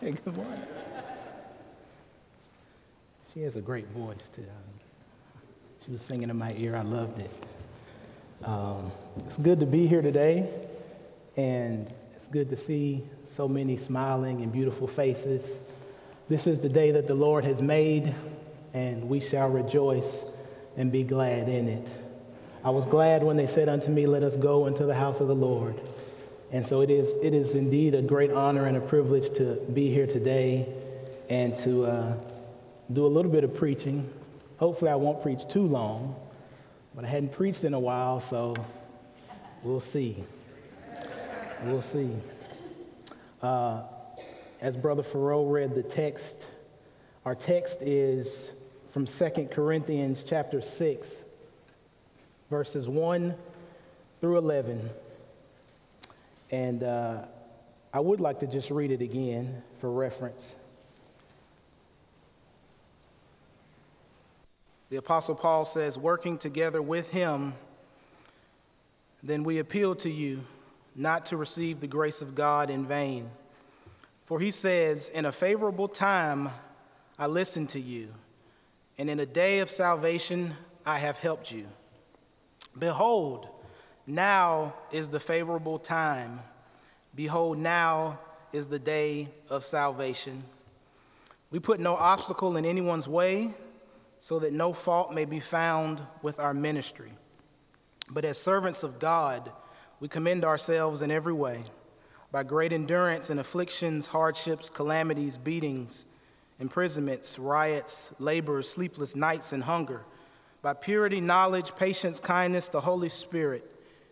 hey, good morning. She has a great voice, too. She was singing in my ear. I loved it. Um, it's good to be here today, and it's good to see so many smiling and beautiful faces. This is the day that the Lord has made, and we shall rejoice and be glad in it. I was glad when they said unto me, Let us go into the house of the Lord. And so it is, it is indeed a great honor and a privilege to be here today and to uh, do a little bit of preaching. Hopefully, I won't preach too long, but I hadn't preached in a while, so we'll see. We'll see. Uh, as Brother Farrell read the text, our text is from 2 Corinthians chapter 6, verses 1 through 11. And uh, I would like to just read it again for reference. The Apostle Paul says, working together with him, then we appeal to you not to receive the grace of God in vain. For he says, In a favorable time I listened to you, and in a day of salvation I have helped you. Behold, now is the favorable time. Behold, now is the day of salvation. We put no obstacle in anyone's way so that no fault may be found with our ministry. But as servants of God, we commend ourselves in every way by great endurance in afflictions, hardships, calamities, beatings, imprisonments, riots, labors, sleepless nights, and hunger by purity, knowledge, patience, kindness, the Holy Spirit,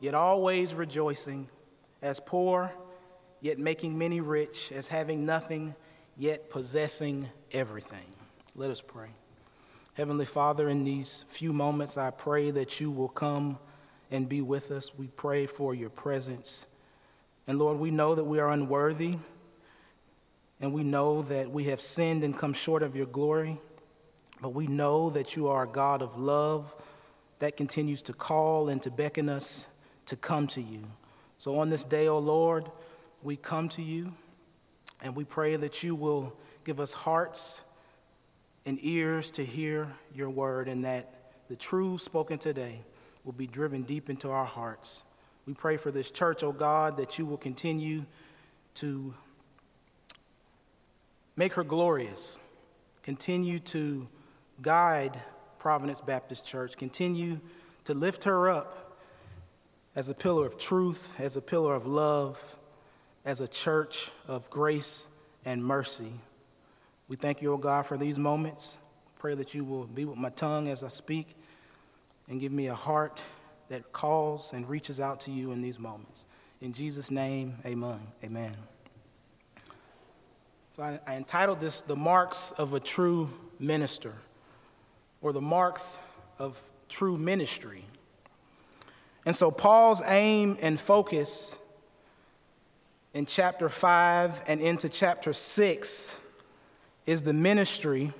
yet always rejoicing, as poor, yet making many rich, as having nothing, yet possessing everything. Let us pray. Heavenly Father, in these few moments, I pray that you will come and be with us. We pray for your presence. And Lord, we know that we are unworthy, and we know that we have sinned and come short of your glory, but we know that you are a God of love that continues to call and to beckon us to come to you. So on this day, O oh Lord, we come to you and we pray that you will give us hearts and ears to hear your word and that the truth spoken today will be driven deep into our hearts. We pray for this church, O oh God, that you will continue to make her glorious, continue to guide Providence Baptist Church. Continue to lift her up as a pillar of truth, as a pillar of love, as a church of grace and mercy. We thank you, O God, for these moments. Pray that you will be with my tongue as I speak and give me a heart that calls and reaches out to you in these moments. In Jesus' name, amen. Amen. So I, I entitled this The Marks of a True Minister or the marks of true ministry. And so, Paul's aim and focus in chapter 5 and into chapter 6 is the ministry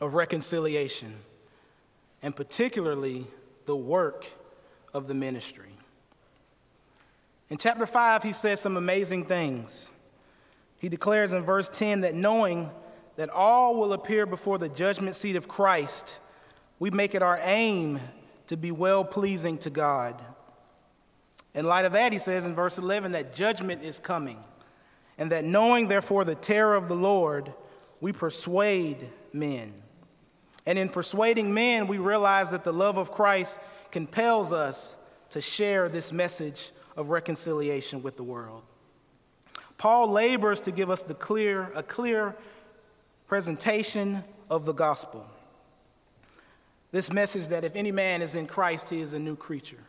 of reconciliation, and particularly the work of the ministry. In chapter 5, he says some amazing things. He declares in verse 10 that knowing that all will appear before the judgment seat of Christ, we make it our aim to be well pleasing to God. In light of that, he says in verse 11 that judgment is coming, and that knowing, therefore, the terror of the Lord, we persuade men. And in persuading men, we realize that the love of Christ compels us to share this message of reconciliation with the world. Paul labors to give us the clear, a clear presentation of the gospel. This message that if any man is in Christ, he is a new creature,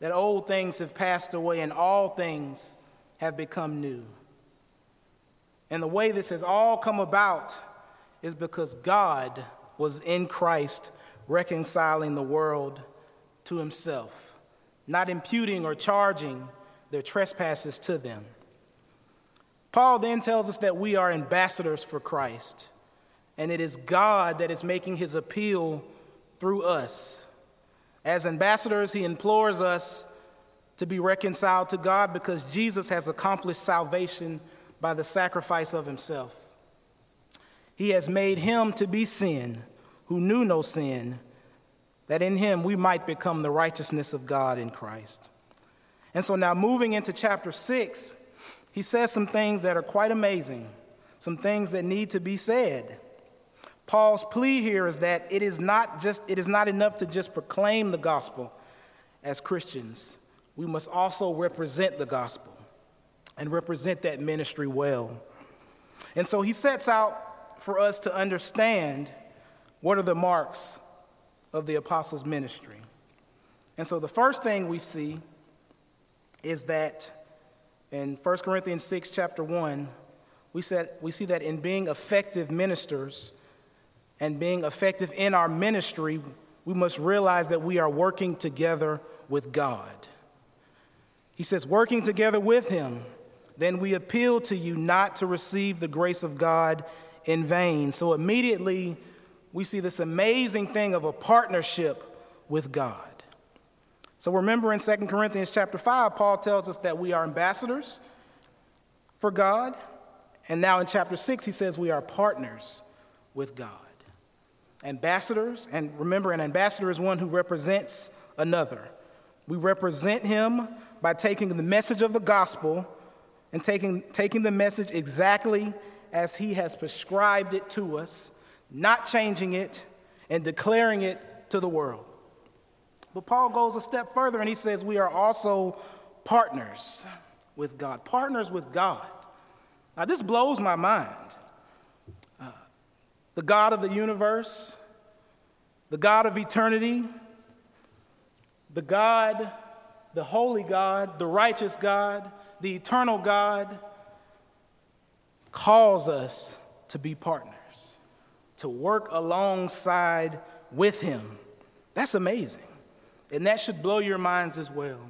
that old things have passed away and all things have become new. And the way this has all come about is because God was in Christ reconciling the world to himself, not imputing or charging their trespasses to them. Paul then tells us that we are ambassadors for Christ, and it is God that is making his appeal through us. As ambassadors, he implores us to be reconciled to God because Jesus has accomplished salvation by the sacrifice of himself. He has made him to be sin who knew no sin, that in him we might become the righteousness of God in Christ. And so now, moving into chapter 6, he says some things that are quite amazing, some things that need to be said. Paul's plea here is that it is not just it is not enough to just proclaim the gospel as Christians. We must also represent the gospel and represent that ministry well. And so he sets out for us to understand what are the marks of the apostles' ministry. And so the first thing we see is that in 1 Corinthians 6, chapter 1, we, said, we see that in being effective ministers and being effective in our ministry, we must realize that we are working together with God. He says, working together with Him, then we appeal to you not to receive the grace of God in vain. So immediately, we see this amazing thing of a partnership with God. So remember in 2 Corinthians chapter 5, Paul tells us that we are ambassadors for God. And now in chapter 6, he says we are partners with God. Ambassadors, and remember, an ambassador is one who represents another. We represent him by taking the message of the gospel and taking, taking the message exactly as he has prescribed it to us, not changing it and declaring it to the world. But Paul goes a step further and he says we are also partners with God, partners with God. Now, this blows my mind. The God of the universe, the God of eternity, the God, the holy God, the righteous God, the eternal God calls us to be partners, to work alongside with Him. That's amazing. And that should blow your minds as well.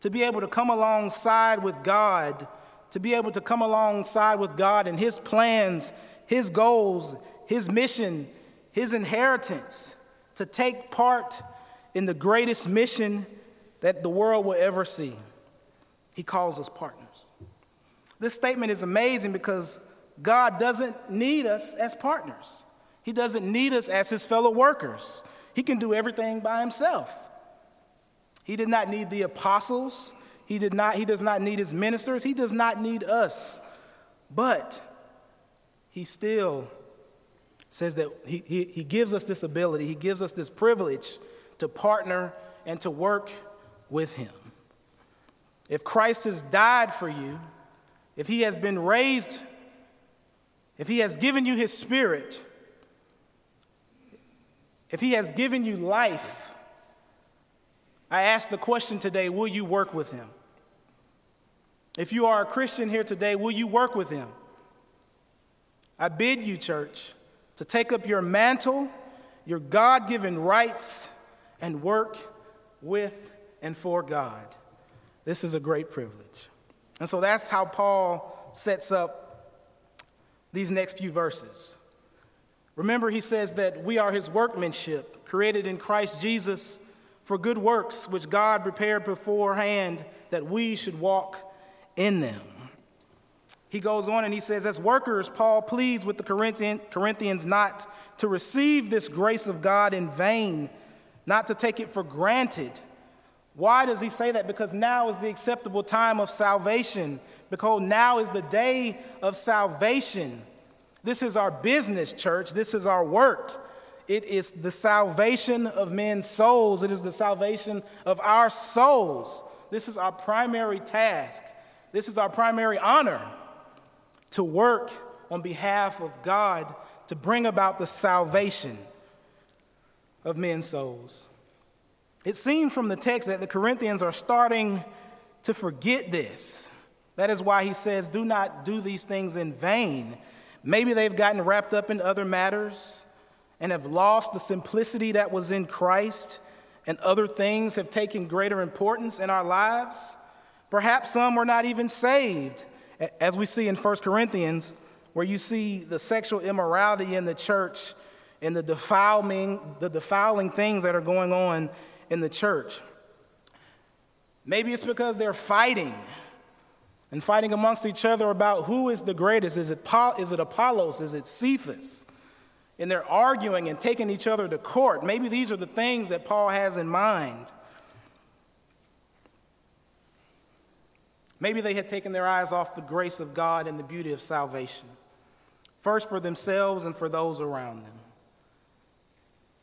To be able to come alongside with God, to be able to come alongside with God and His plans, His goals, His mission, His inheritance, to take part in the greatest mission that the world will ever see. He calls us partners. This statement is amazing because God doesn't need us as partners. He doesn't need us as his fellow workers. He can do everything by himself. He did not need the apostles. He, did not, he does not need his ministers. He does not need us. But he still says that he, he, he gives us this ability, he gives us this privilege to partner and to work with him. If Christ has died for you, if he has been raised, if he has given you his spirit, if he has given you life, I ask the question today will you work with him? If you are a Christian here today, will you work with him? I bid you, church, to take up your mantle, your God given rights, and work with and for God. This is a great privilege. And so that's how Paul sets up these next few verses. Remember, he says that we are his workmanship, created in Christ Jesus for good works, which God prepared beforehand that we should walk in them. He goes on and he says, As workers, Paul pleads with the Corinthians not to receive this grace of God in vain, not to take it for granted why does he say that? Because now is the acceptable time of salvation. Because now is the day of salvation. This is our business, church. This is our work. It is the salvation of men's souls. It is the salvation of our souls. This is our primary task. This is our primary honor to work on behalf of God to bring about the salvation of men's souls. It seems from the text that the Corinthians are starting to forget this. That is why he says, Do not do these things in vain. Maybe they've gotten wrapped up in other matters and have lost the simplicity that was in Christ, and other things have taken greater importance in our lives. Perhaps some were not even saved, as we see in 1 Corinthians, where you see the sexual immorality in the church and the defiling, the defiling things that are going on in the church. Maybe it's because they're fighting and fighting amongst each other about who is the greatest. Is it, Paul, is it Apollos? Is it Cephas? And they're arguing and taking each other to court. Maybe these are the things that Paul has in mind. Maybe they had taken their eyes off the grace of God and the beauty of salvation, first for themselves and for those around them.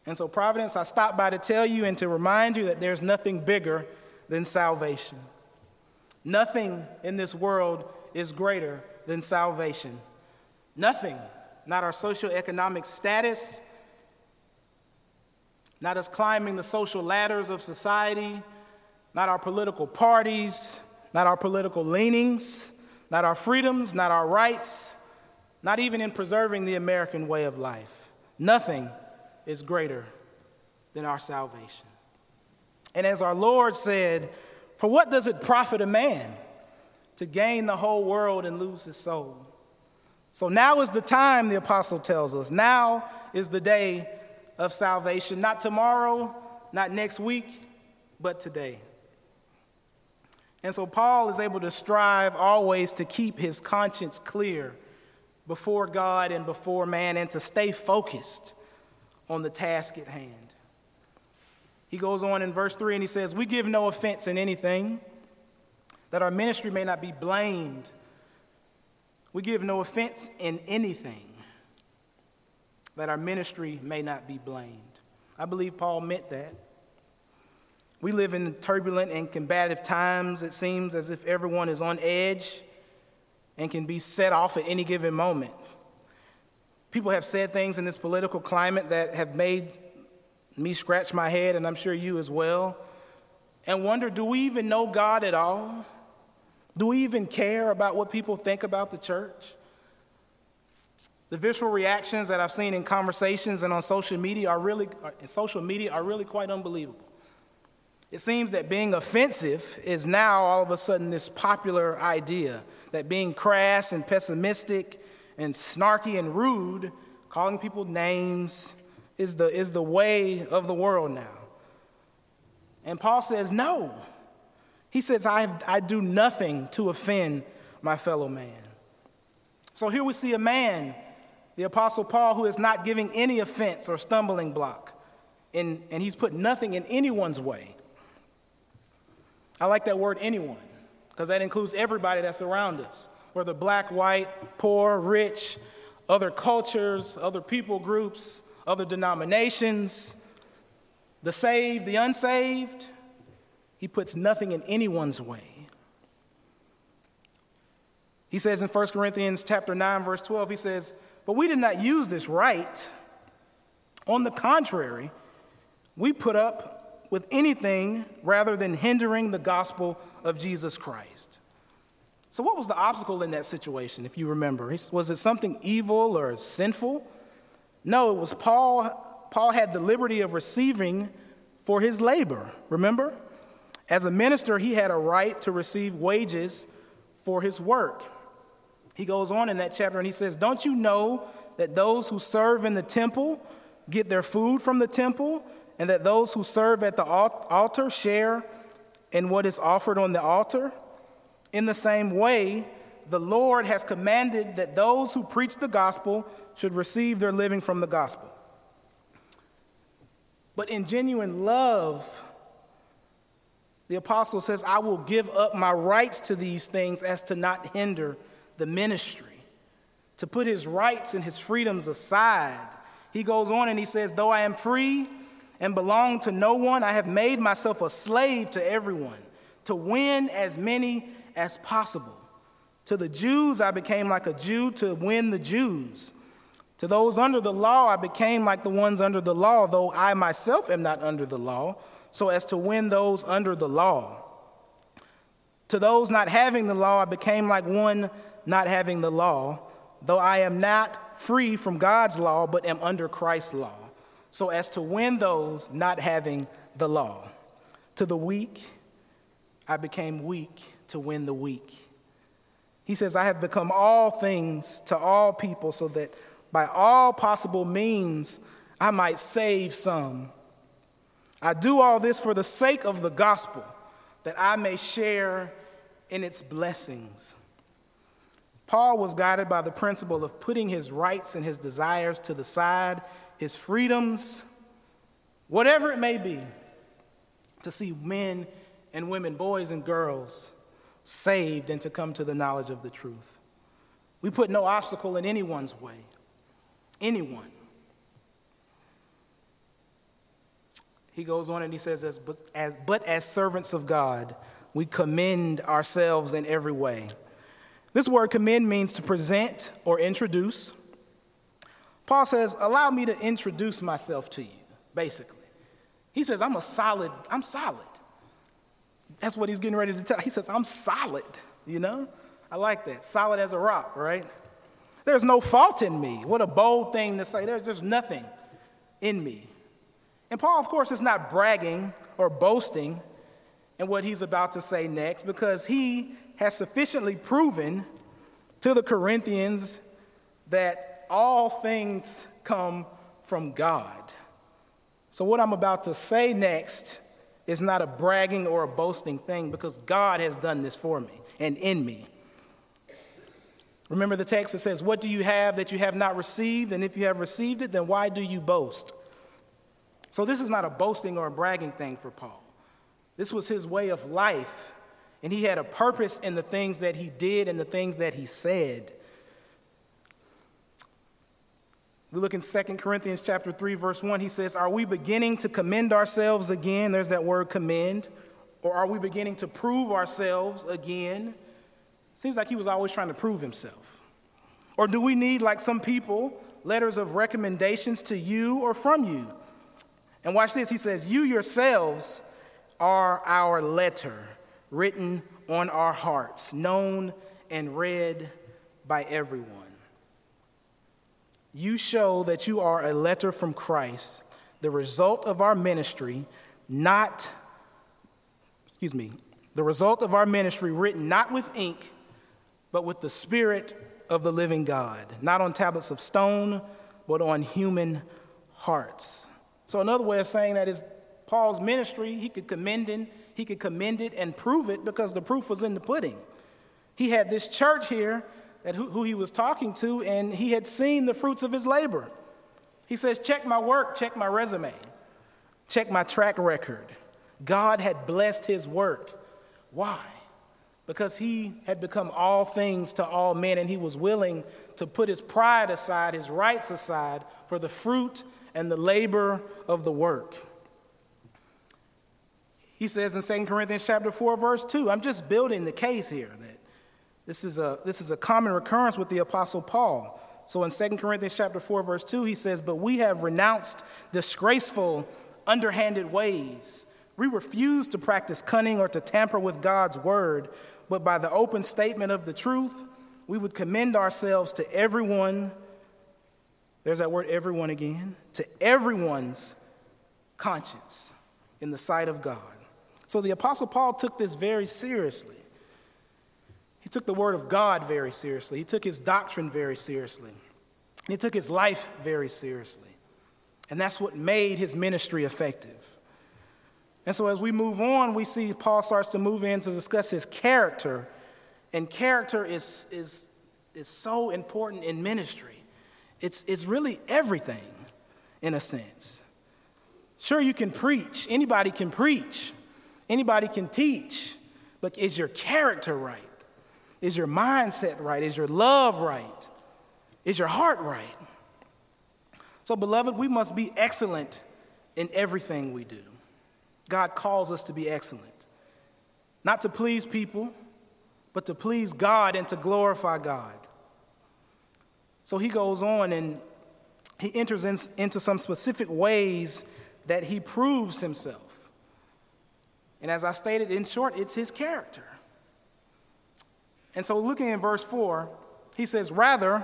And so, Providence, I stopped by to tell you and to remind you that there's nothing bigger than salvation. Nothing in this world is greater than salvation. Nothing, not our socioeconomic status, not us climbing the social ladders of society, not our political parties, not our political leanings, not our freedoms, not our rights, not even in preserving the American way of life. Nothing is greater than our salvation. And as our Lord said, For what does it profit a man to gain the whole world and lose his soul? So now is the time, the apostle tells us. Now is the day of salvation. Not tomorrow, not next week, but today. And so Paul is able to strive always to keep his conscience clear before God and before man and to stay focused on the task at hand. He goes on in verse 3 and he says, We give no offense in anything, that our ministry may not be blamed. We give no offense in anything, that our ministry may not be blamed. I believe Paul meant that. We live in turbulent and combative times. It seems as if everyone is on edge and can be set off at any given moment. People have said things in this political climate that have made me scratch my head, and I'm sure you as well, and wonder do we even know God at all? Do we even care about what people think about the church? The visceral reactions that I've seen in conversations and on social media are really, social media are really quite unbelievable. It seems that being offensive is now all of a sudden this popular idea that being crass and pessimistic and snarky and rude, calling people names, is the, is the way of the world now. And Paul says, no. He says, I, I do nothing to offend my fellow man. So here we see a man, the Apostle Paul, who is not giving any offense or stumbling block, and, and he's put nothing in anyone's way. I like that word, anyone, because that includes everybody that's around us, whether black, white, poor, rich, other cultures, other people groups, other denominations, the saved, the unsaved. He puts nothing in anyone's way. He says in 1 Corinthians chapter 9 verse 12 he says, "But we did not use this right. On the contrary, we put up with anything rather than hindering the gospel of Jesus Christ." So what was the obstacle in that situation if you remember? Was it something evil or sinful? No, it was Paul. Paul had the liberty of receiving for his labor, remember? As a minister, he had a right to receive wages for his work. He goes on in that chapter and he says, Don't you know that those who serve in the temple get their food from the temple, and that those who serve at the altar share in what is offered on the altar? In the same way, the Lord has commanded that those who preach the gospel should receive their living from the gospel. But in genuine love, the apostle says, I will give up my rights to these things as to not hinder the ministry, to put his rights and his freedoms aside. He goes on and he says, Though I am free and belong to no one, I have made myself a slave to everyone to win as many as possible. To the Jews, I became like a Jew to win the Jews. To those under the law, I became like the ones under the law, though I myself am not under the law, so as to win those under the law. To those not having the law, I became like one not having the law, though I am not free from God's law, but am under Christ's law, so as to win those not having the law. To the weak, I became weak to win the weak. He says, I have become all things to all people, so that by all possible means I might save some. I do all this for the sake of the gospel, that I may share in its blessings. Paul was guided by the principle of putting his rights and his desires to the side, his freedoms, whatever it may be, to see men and women, boys and girls, saved and to come to the knowledge of the truth. We put no obstacle in anyone's way. Anyone. He goes on and he says, as, but, as, but as servants of God, we commend ourselves in every way. This word commend means to present or introduce. Paul says, Allow me to introduce myself to you, basically. He says, I'm a solid, I'm solid. That's what he's getting ready to tell. He says, I'm solid, you know? I like that. Solid as a rock, right? There's no fault in me. What a bold thing to say. There's, there's nothing in me. And Paul, of course, is not bragging or boasting in what he's about to say next because he has sufficiently proven to the Corinthians that all things come from God. So, what I'm about to say next is not a bragging or a boasting thing because God has done this for me and in me. Remember the text that says, What do you have that you have not received? And if you have received it, then why do you boast? So, this is not a boasting or a bragging thing for Paul. This was his way of life, and he had a purpose in the things that he did and the things that he said. We look in 2 Corinthians chapter 3 verse 1 he says are we beginning to commend ourselves again? There's that word commend. Or are we beginning to prove ourselves again? Seems like he was always trying to prove himself. Or do we need like some people letters of recommendations to you or from you? And watch this he says you yourselves are our letter written on our hearts known and read by everyone you show that you are a letter from Christ, the result of our ministry, not, excuse me, the result of our ministry written not with ink, but with the Spirit of the living God, not on tablets of stone, but on human hearts. So another way of saying that is Paul's ministry, he could commend it, he could commend it and prove it because the proof was in the pudding. He had this church here that who, who he was talking to, and he had seen the fruits of his labor. He says, Check my work, check my resume, check my track record. God had blessed his work. Why? Because he had become all things to all men, and he was willing to put his pride aside, his rights aside, for the fruit and the labor of the work. He says in 2 Corinthians chapter 4, verse 2, I'm just building the case here that this is a, this is a common recurrence with the Apostle Paul. So in 2 Corinthians chapter 4, verse 2, he says, But we have renounced disgraceful, underhanded ways. We refuse to practice cunning or to tamper with God's word, but by the open statement of the truth, we would commend ourselves to everyone. There's that word, everyone again, to everyone's conscience in the sight of God. So the Apostle Paul took this very seriously. He took the word of God very seriously. He took his doctrine very seriously. He took his life very seriously. And that's what made his ministry effective. And so as we move on, we see Paul starts to move in to discuss his character. And character is, is, is so important in ministry. It's, it's really everything, in a sense. Sure, you can preach, anybody can preach, anybody can teach, but is your character right? Is your mindset right? Is your love right? Is your heart right? So, beloved, we must be excellent in everything we do. God calls us to be excellent, not to please people, but to please God and to glorify God. So he goes on and he enters in, into some specific ways that he proves himself. And as I stated in short, it's his character. And so, looking in verse 4, he says, Rather,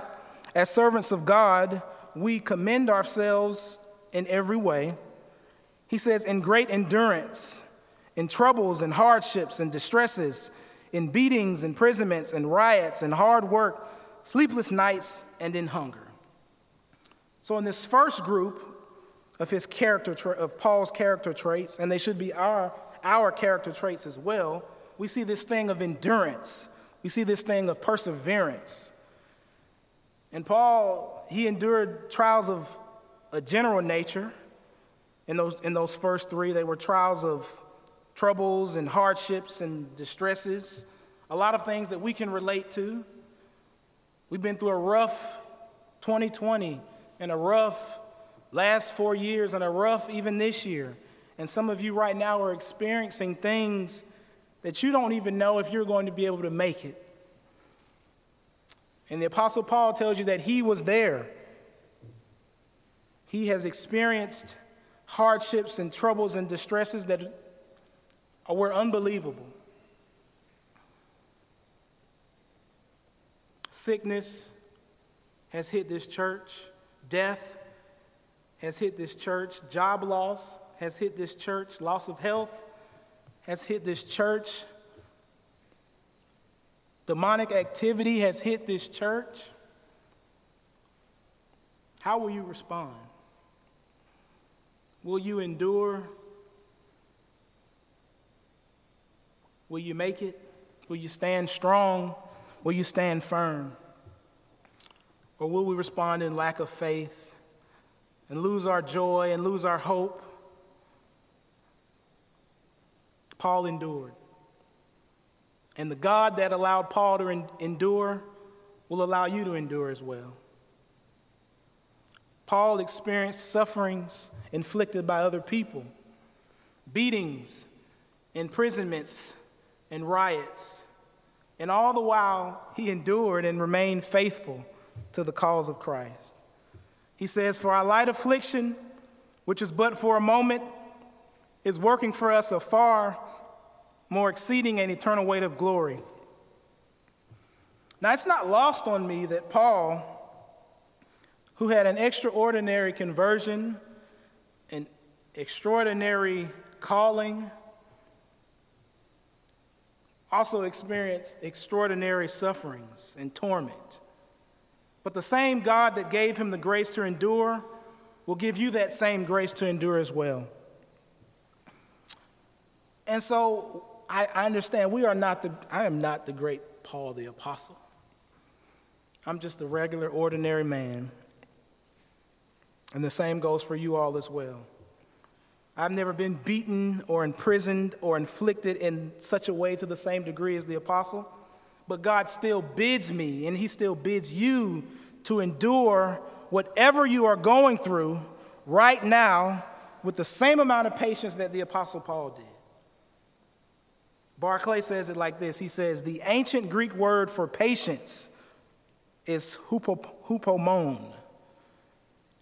as servants of God, we commend ourselves in every way. He says, In great endurance, in troubles and hardships and distresses, in beatings, imprisonments, and riots, and hard work, sleepless nights, and in hunger. So, in this first group of his character, tra- of Paul's character traits, and they should be our, our character traits as well, we see this thing of endurance. We see this thing of perseverance. And Paul, he endured trials of a general nature. In those, in those first three, they were trials of troubles and hardships and distresses, a lot of things that we can relate to. We've been through a rough 2020 and a rough last four years and a rough even this year. And some of you right now are experiencing things that you don't even know if you're going to be able to make it. And the Apostle Paul tells you that he was there. He has experienced hardships and troubles and distresses that were unbelievable. Sickness has hit this church, death has hit this church, job loss has hit this church, loss of health has hit this church, demonic activity has hit this church. How will you respond? Will you endure? Will you make it? Will you stand strong? Will you stand firm? Or will we respond in lack of faith and lose our joy and lose our hope? Paul endured. And the God that allowed Paul to endure will allow you to endure as well. Paul experienced sufferings inflicted by other people, beatings, imprisonments, and riots. And all the while, he endured and remained faithful to the cause of Christ. He says, For our light affliction, which is but for a moment, is working for us a far more exceeding and eternal weight of glory. Now, it's not lost on me that Paul, who had an extraordinary conversion, an extraordinary calling, also experienced extraordinary sufferings and torment. But the same God that gave him the grace to endure will give you that same grace to endure as well. And so I, I understand we are not the, I am not the great Paul the Apostle. I'm just a regular, ordinary man. And the same goes for you all as well. I've never been beaten or imprisoned or inflicted in such a way to the same degree as the apostle, but God still bids me and He still bids you to endure whatever you are going through right now with the same amount of patience that the apostle Paul did. Barclay says it like this. He says, The ancient Greek word for patience is hupomone,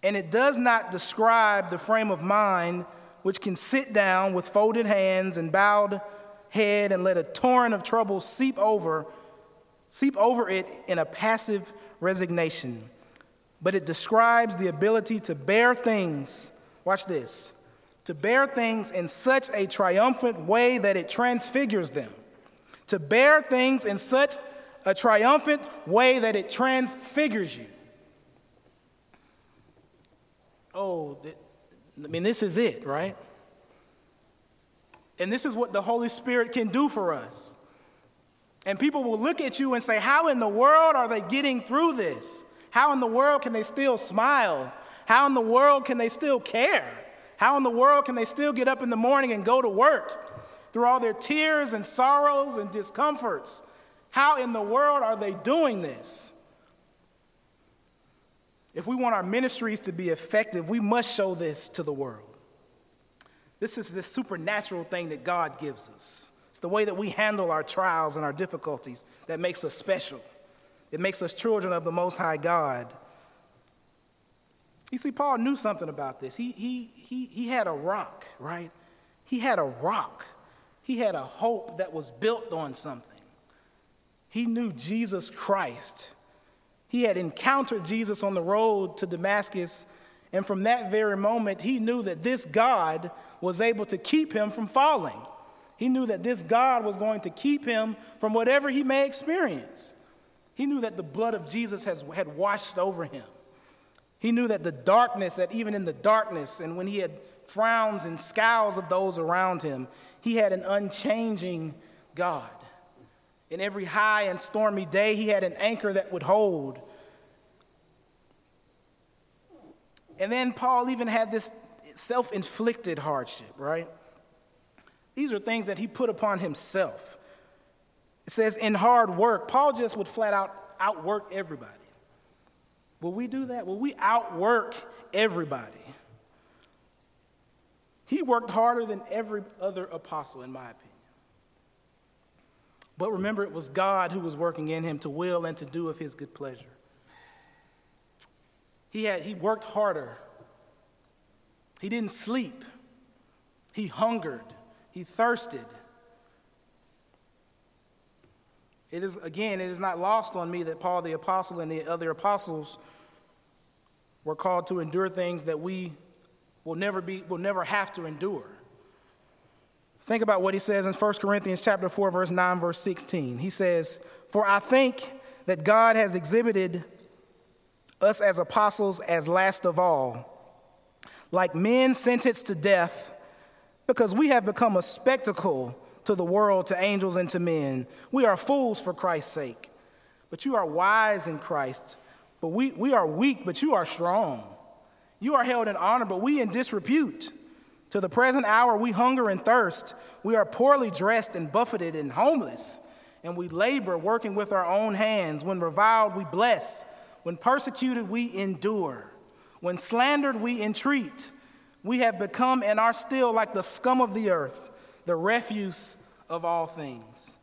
and it does not describe the frame of mind which can sit down with folded hands and bowed head and let a torrent of trouble seep over, seep over it in a passive resignation. But it describes the ability to bear things, watch this, to bear things in such a triumphant way that it transfigures them. To bear things in such a triumphant way that it transfigures you. Oh, I mean, this is it, right? And this is what the Holy Spirit can do for us. And people will look at you and say, How in the world are they getting through this? How in the world can they still smile? How in the world can they still care? How in the world can they still get up in the morning and go to work through all their tears and sorrows and discomforts? How in the world are they doing this? If we want our ministries to be effective, we must show this to the world. This is this supernatural thing that God gives us. It's the way that we handle our trials and our difficulties that makes us special. It makes us children of the Most High God. You see, Paul knew something about this. He, he, he, he had a rock, right? He had a rock. He had a hope that was built on something. he knew Jesus Christ. He had encountered Jesus on the road to Damascus, and from that very moment, he knew that this God was able to keep him from falling. He knew that this God was going to keep him from whatever he may experience. He knew that the blood of Jesus has, had washed over him. He knew that the darkness, that even in the darkness, and when he had frowns and scowls of those around him, he had an unchanging God. In every high and stormy day, he had an anchor that would hold. And then Paul even had this self inflicted hardship, right? These are things that he put upon himself. It says, in hard work, Paul just would flat out outwork everybody. Will we do that? Will we outwork everybody? He worked harder than every other apostle, in my opinion. But remember, it was God who was working in him to will and to do of his good pleasure. He, had, he worked harder. He didn't sleep. He hungered. He thirsted. It is, again, it is not lost on me that Paul the apostle and the other apostles were called to endure things that we will never be will never have to endure. Think about what he says in 1 Corinthians chapter 4 verse 9 verse 16. He says, "For I think that God has exhibited us as apostles as last of all, like men sentenced to death, because we have become a spectacle to the world, to angels and to men. We are fools for Christ's sake. But you are wise in Christ. But we, we are weak, but you are strong. You are held in honor, but we in disrepute. To the present hour, we hunger and thirst. We are poorly dressed and buffeted and homeless. And we labor, working with our own hands. When reviled, we bless. When persecuted, we endure. When slandered, we entreat. We have become and are still like the scum of the earth, the refuse of all things.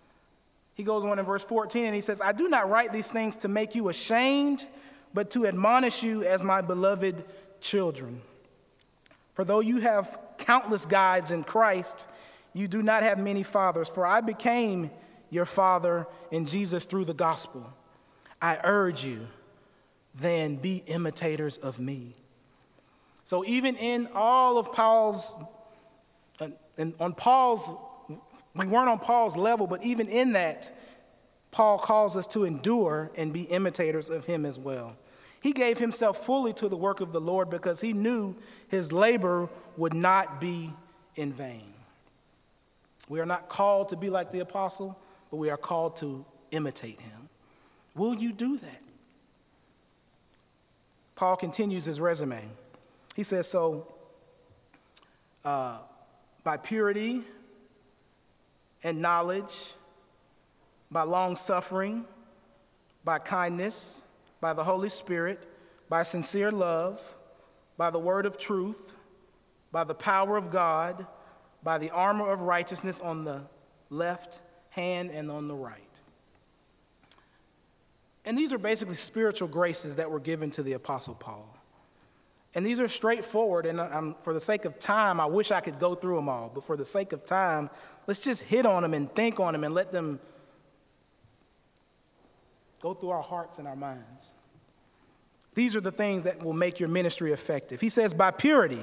He goes on in verse 14 and he says, I do not write these things to make you ashamed, but to admonish you as my beloved children. For though you have countless guides in Christ, you do not have many fathers, for I became your father in Jesus through the gospel. I urge you, then be imitators of me. So, even in all of Paul's, and on Paul's, we weren't on Paul's level, but even in that, Paul calls us to endure and be imitators of him as well. He gave himself fully to the work of the Lord because he knew his labor would not be in vain. We are not called to be like the apostle, but we are called to imitate him. Will you do that? Paul continues his resume. He says, So, uh, by purity and knowledge, by long suffering, by kindness, by the Holy Spirit, by sincere love, by the word of truth, by the power of God, by the armor of righteousness on the left hand and on the right. And these are basically spiritual graces that were given to the Apostle Paul. And these are straightforward, and I'm, for the sake of time, I wish I could go through them all, but for the sake of time, let's just hit on them and think on them and let them go through our hearts and our minds. These are the things that will make your ministry effective. He says, by purity.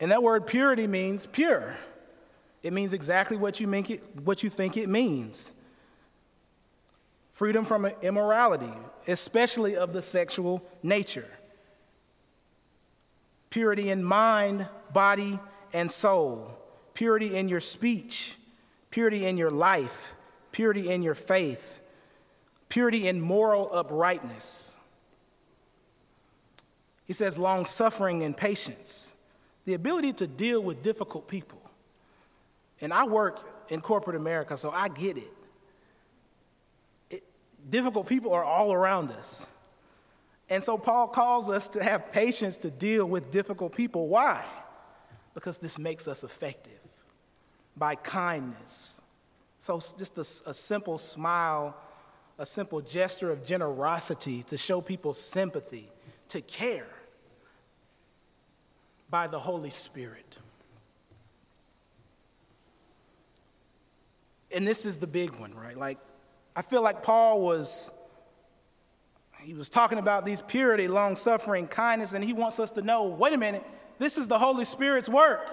And that word purity means pure. It means exactly what you, make it, what you think it means freedom from immorality, especially of the sexual nature, purity in mind, body, and soul, purity in your speech, purity in your life, purity in your faith, purity in moral uprightness. He says long suffering and patience, the ability to deal with difficult people. And I work in corporate America, so I get it. it difficult people are all around us. And so Paul calls us to have patience to deal with difficult people. Why? Because this makes us effective by kindness. So, just a, a simple smile a simple gesture of generosity to show people sympathy, to care by the Holy Spirit. and this is the big one, right? Like, I feel like Paul was, he was talking about these purity, long suffering, kindness, and he wants us to know wait a minute, this is the Holy Spirit's work.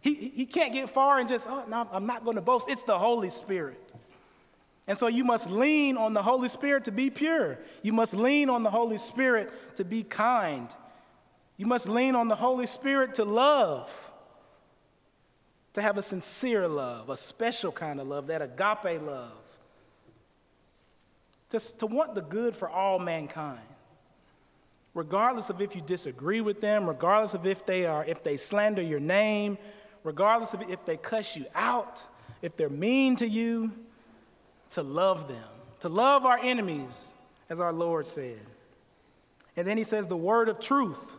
He, he can't get far and just, oh, no, I'm not going to boast. It's the Holy Spirit. And so you must lean on the Holy Spirit to be pure. You must lean on the Holy Spirit to be kind. You must lean on the Holy Spirit to love to have a sincere love, a special kind of love, that agape love, to, to want the good for all mankind. Regardless of if you disagree with them, regardless of if they are, if they slander your name, regardless of if they cuss you out, if they're mean to you, to love them, to love our enemies, as our Lord said. And then he says the word of truth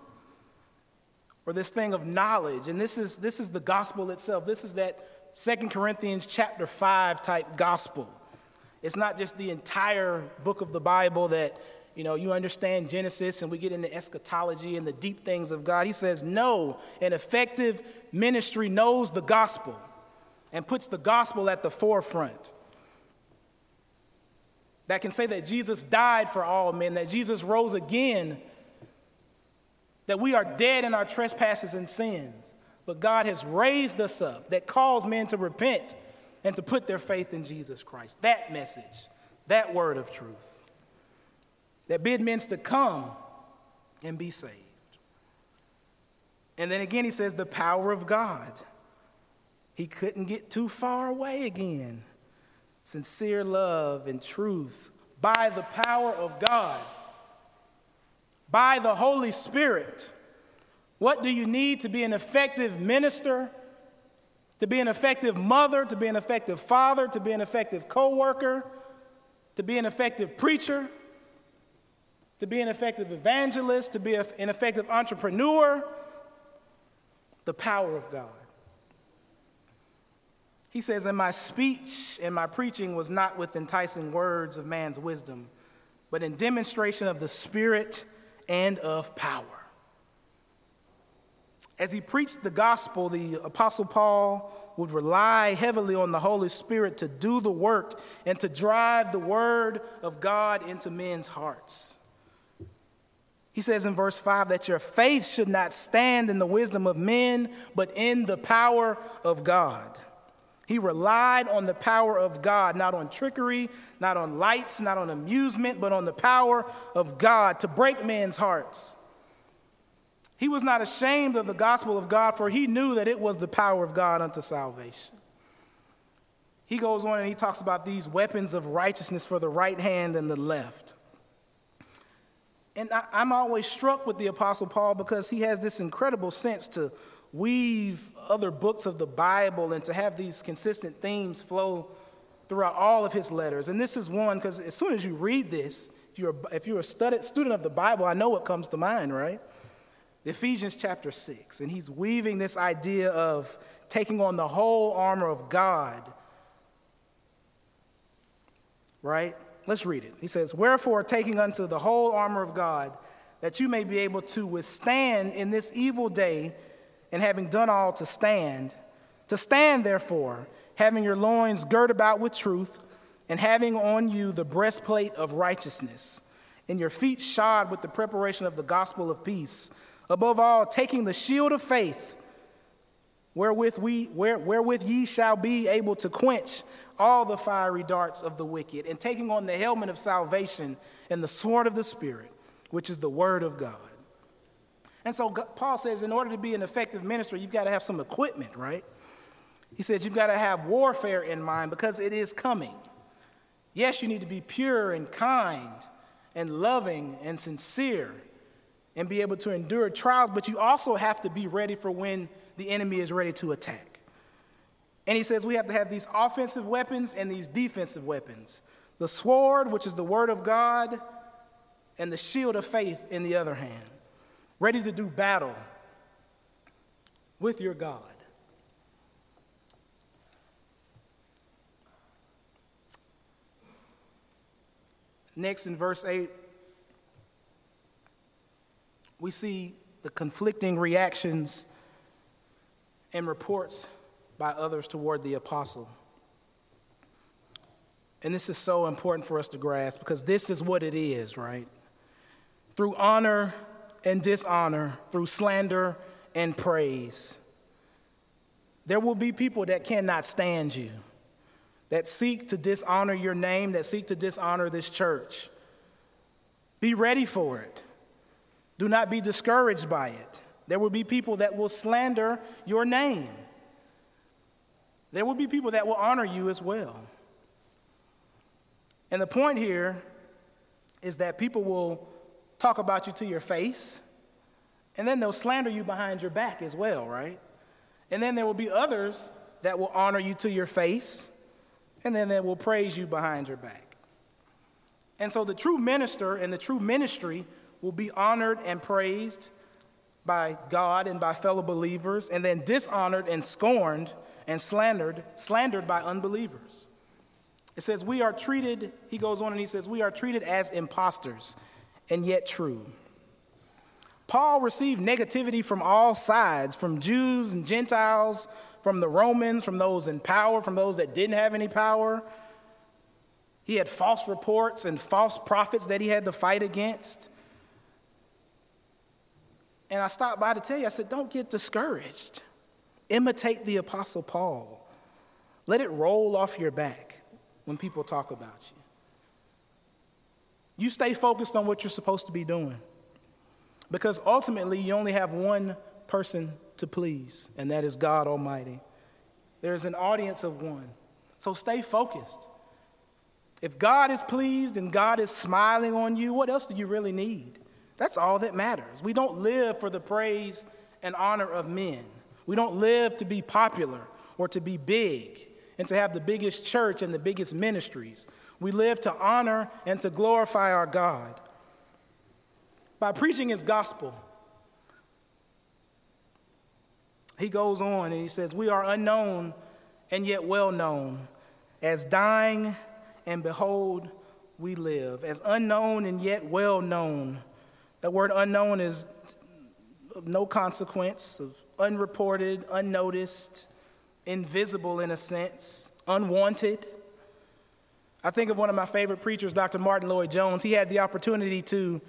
or this thing of knowledge. And this is, this is the gospel itself. This is that Second Corinthians chapter 5 type gospel. It's not just the entire book of the Bible that, you know, you understand Genesis and we get into eschatology and the deep things of God. He says, no, an effective ministry knows the gospel and puts the gospel at the forefront. That can say that Jesus died for all men, that Jesus rose again that we are dead in our trespasses and sins, but God has raised us up, that calls men to repent and to put their faith in Jesus Christ. That message, that word of truth, that bid men to come and be saved. And then again, he says, the power of God. He couldn't get too far away again. Sincere love and truth by the power of God by the Holy Spirit. What do you need to be an effective minister, to be an effective mother, to be an effective father, to be an effective co worker, to be an effective preacher, to be an effective evangelist, to be an effective entrepreneur? The power of God. He says, And my speech and my preaching was not with enticing words of man's wisdom, but in demonstration of the Spirit and of power. As he preached the gospel, the Apostle Paul would rely heavily on the Holy Spirit to do the work and to drive the word of God into men's hearts. He says in verse 5 that your faith should not stand in the wisdom of men, but in the power of God. He relied on the power of God, not on trickery, not on lights, not on amusement, but on the power of God to break men's hearts. He was not ashamed of the gospel of God, for he knew that it was the power of God unto salvation. He goes on and he talks about these weapons of righteousness for the right hand and the left. And I, am always struck with the Apostle Paul because he has this incredible sense to weave other books of the Bible and to have these consistent themes flow throughout all of his letters. And this is one because as soon as you read this, if you're, if you're a student of the Bible, I know what comes to mind, right? Ephesians chapter 6. And he's weaving this idea of taking on the whole armor of God, right? Let's read it. He says, Wherefore, taking unto the whole armor of God, that you may be able to withstand in this evil day and having done all to stand, to stand therefore, having your loins girt about with truth, and having on you the breastplate of righteousness, and your feet shod with the preparation of the gospel of peace. Above all, taking the shield of faith, wherewith, we, where, wherewith ye shall be able to quench all the fiery darts of the wicked, and taking on the helmet of salvation and the sword of the Spirit, which is the word of God. And so Paul says, in order to be an effective minister, you've got to have some equipment, right? He says, you've got to have warfare in mind because it is coming. Yes, you need to be pure and kind and loving and sincere and be able to endure trials, but you also have to be ready for when the enemy is ready to attack. And he says we have to have these offensive weapons and these defensive weapons the sword, which is the word of God, and the shield of faith in the other hand ready to do battle with your God. Next, in verse 8, we see the conflicting reactions and reports by others toward the apostle. And this is so important for us to grasp because this is what it is, right? Through honor and dishonor, through slander and praise. There will be people that cannot stand you, that seek to dishonor your name, that seek to dishonor this church. Be ready for it. Do not be discouraged by it. There will be people that will slander your name. There will be people that will honor you as well. And the point here is that people will talk about you to your face, and then they'll slander you behind your back as well, right? And then there will be others that will honor you to your face, and then they will praise you behind your back. And so the true minister and the true ministry will be honored and praised by God and by fellow believers, and then dishonored and scorned and slandered, slandered by unbelievers. It says, We are treated, he goes on and he says, We are treated as impostors and yet true. Paul received negativity from all sides from Jews and Gentiles, from the Romans, from those in power, from those that didn't have any power. He had false reports and false prophets that he had to fight against. And I stopped by to tell you, I said, don't get discouraged. Imitate the Apostle Paul. Let it roll off your back when people talk about you. You stay focused on what you're supposed to be doing. Because ultimately, you only have one person to please, and that is God Almighty. There's an audience of one. So stay focused. If God is pleased and God is smiling on you, what else do you really need? That's all that matters. We don't live for the praise and honor of men. We don't live to be popular or to be big and to have the biggest church and the biggest ministries. We live to honor and to glorify our God by preaching his gospel. He goes on and he says, We are unknown and yet well known, as dying and behold, we live, as unknown and yet well known. That word unknown is of no consequence, of unreported, unnoticed, invisible in a sense, unwanted. I think of one of my favorite preachers, Dr. Martyn Lloyd-Jones. He had the opportunity to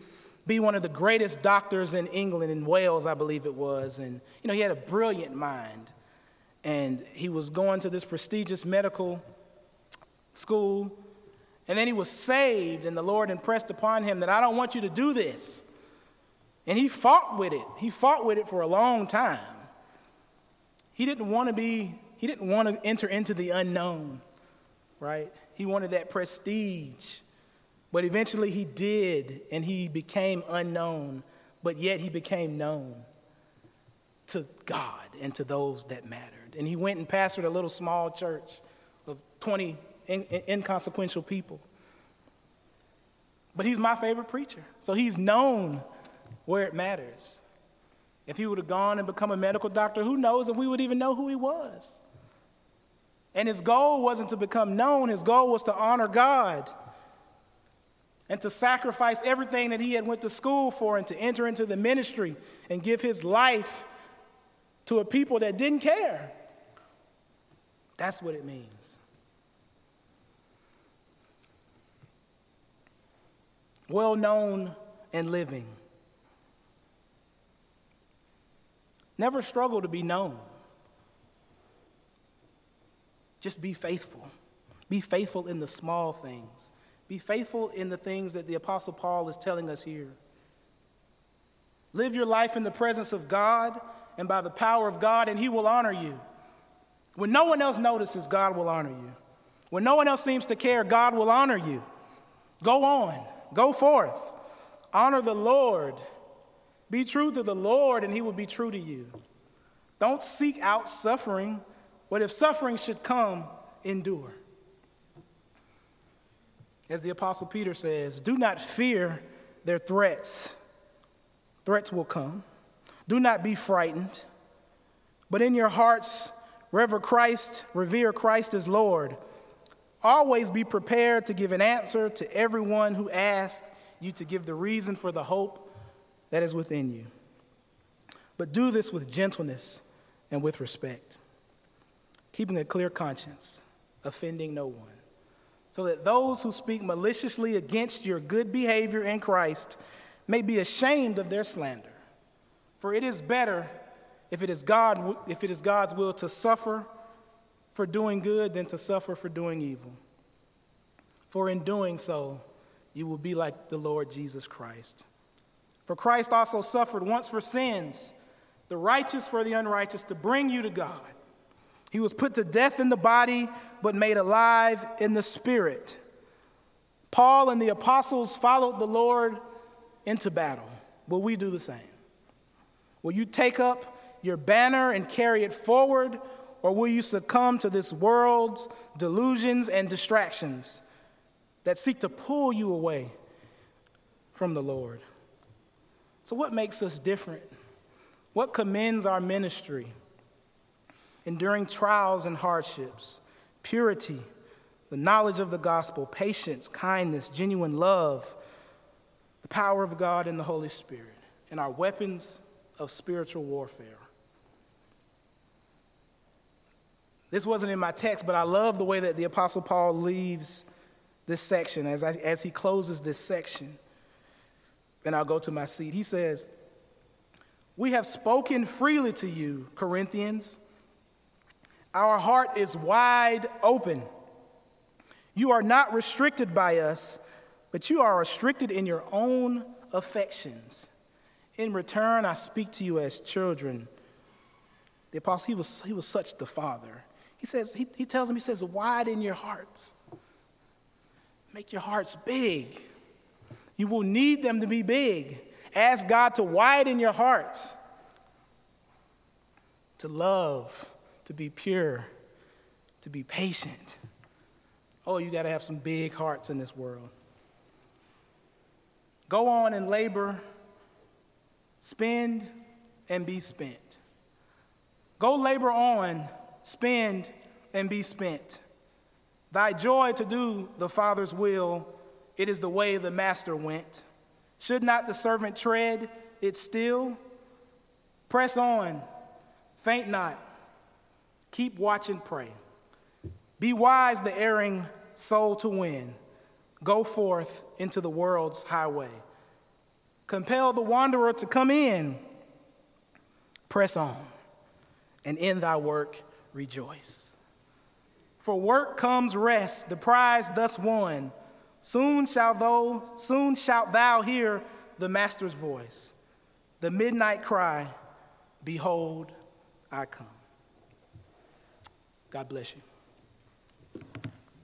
be one of the greatest doctors in England, in Wales, I believe it was. And, you know, he had a brilliant mind. And he was going to this prestigious medical school. And then he was saved, and the Lord impressed upon him that I don't want you to do this. And he fought with it. He fought with it for a long time. He didn't want to be, he didn't want to enter into the unknown, right? He wanted that prestige. But eventually he did, and he became unknown, but yet he became known to God and to those that mattered. And he went and pastored a little small church of 20 inconsequential people. But he's my favorite preacher. So he's known where it matters. If he would have gone and become a medical doctor, who knows if we would even know who he was? And his goal wasn't to become known, his goal was to honor God and to sacrifice everything that he had went to school for and to enter into the ministry and give his life to a people that didn't care. That's what it means. Well known and living. Never struggle to be known. Just be faithful. Be faithful in the small things. Be faithful in the things that the Apostle Paul is telling us here. Live your life in the presence of God and by the power of God, and He will honor you. When no one else notices, God will honor you. When no one else seems to care, God will honor you. Go on, go forth, honor the Lord. Be true to the Lord, and He will be true to you. Don't seek out suffering, but if suffering should come, endure. As the Apostle Peter says, do not fear their threats. Threats will come. Do not be frightened, but in your hearts, rever Christ, revere Christ as Lord. Always be prepared to give an answer to everyone who asks you to give the reason for the hope that is within you. But do this with gentleness and with respect, keeping a clear conscience, offending no one. so that those who speak maliciously against your good behavior in Christ may be ashamed of their slander. For it is better if it is, God, if it is God's will to suffer for doing good than to suffer for doing evil. For in doing so, you will be like the Lord Jesus Christ. For Christ also suffered once for sins, the righteous for the unrighteous, to bring you to God. He was put to death in the body, but made alive in the spirit. Paul and the apostles followed the Lord into battle. Will we do the same? Will you take up your banner and carry it forward, or will you succumb to this world's delusions and distractions that seek to pull you away from the Lord? So, what makes us different? What commends our ministry? Enduring trials and hardships, purity, the knowledge of the gospel, patience, kindness, genuine love, the power of God and the Holy Spirit, and our weapons of spiritual warfare. This wasn't in my text, but I love the way that the Apostle Paul leaves this section as, I, as he closes this section. Then I'll go to my seat. He says, We have spoken freely to you, Corinthians. Our heart is wide open. You are not restricted by us, but you are restricted in your own affections. In return, I speak to you as children. The apostle, he was, he was such the father. He says, he, he tells him, he says, widen your hearts. Make your hearts big. You will need them to be big. Ask God to widen your hearts, to love, to be pure, to be patient. Oh, you got to have some big hearts in this world. Go on and labor, spend and be spent. Go labor on, spend and be spent. Thy joy to do the Father's will it is the way the master went. Should not the servant tread it still? Press on, faint not, keep watch and pray. Be wise the erring soul to win. Go forth into the world's highway. Compel the wanderer to come in. Press on, and in thy work rejoice. For work comes rest, the prize thus won. Soon shall thou, soon shalt thou hear the master's voice, the midnight cry, behold, I come. God bless you.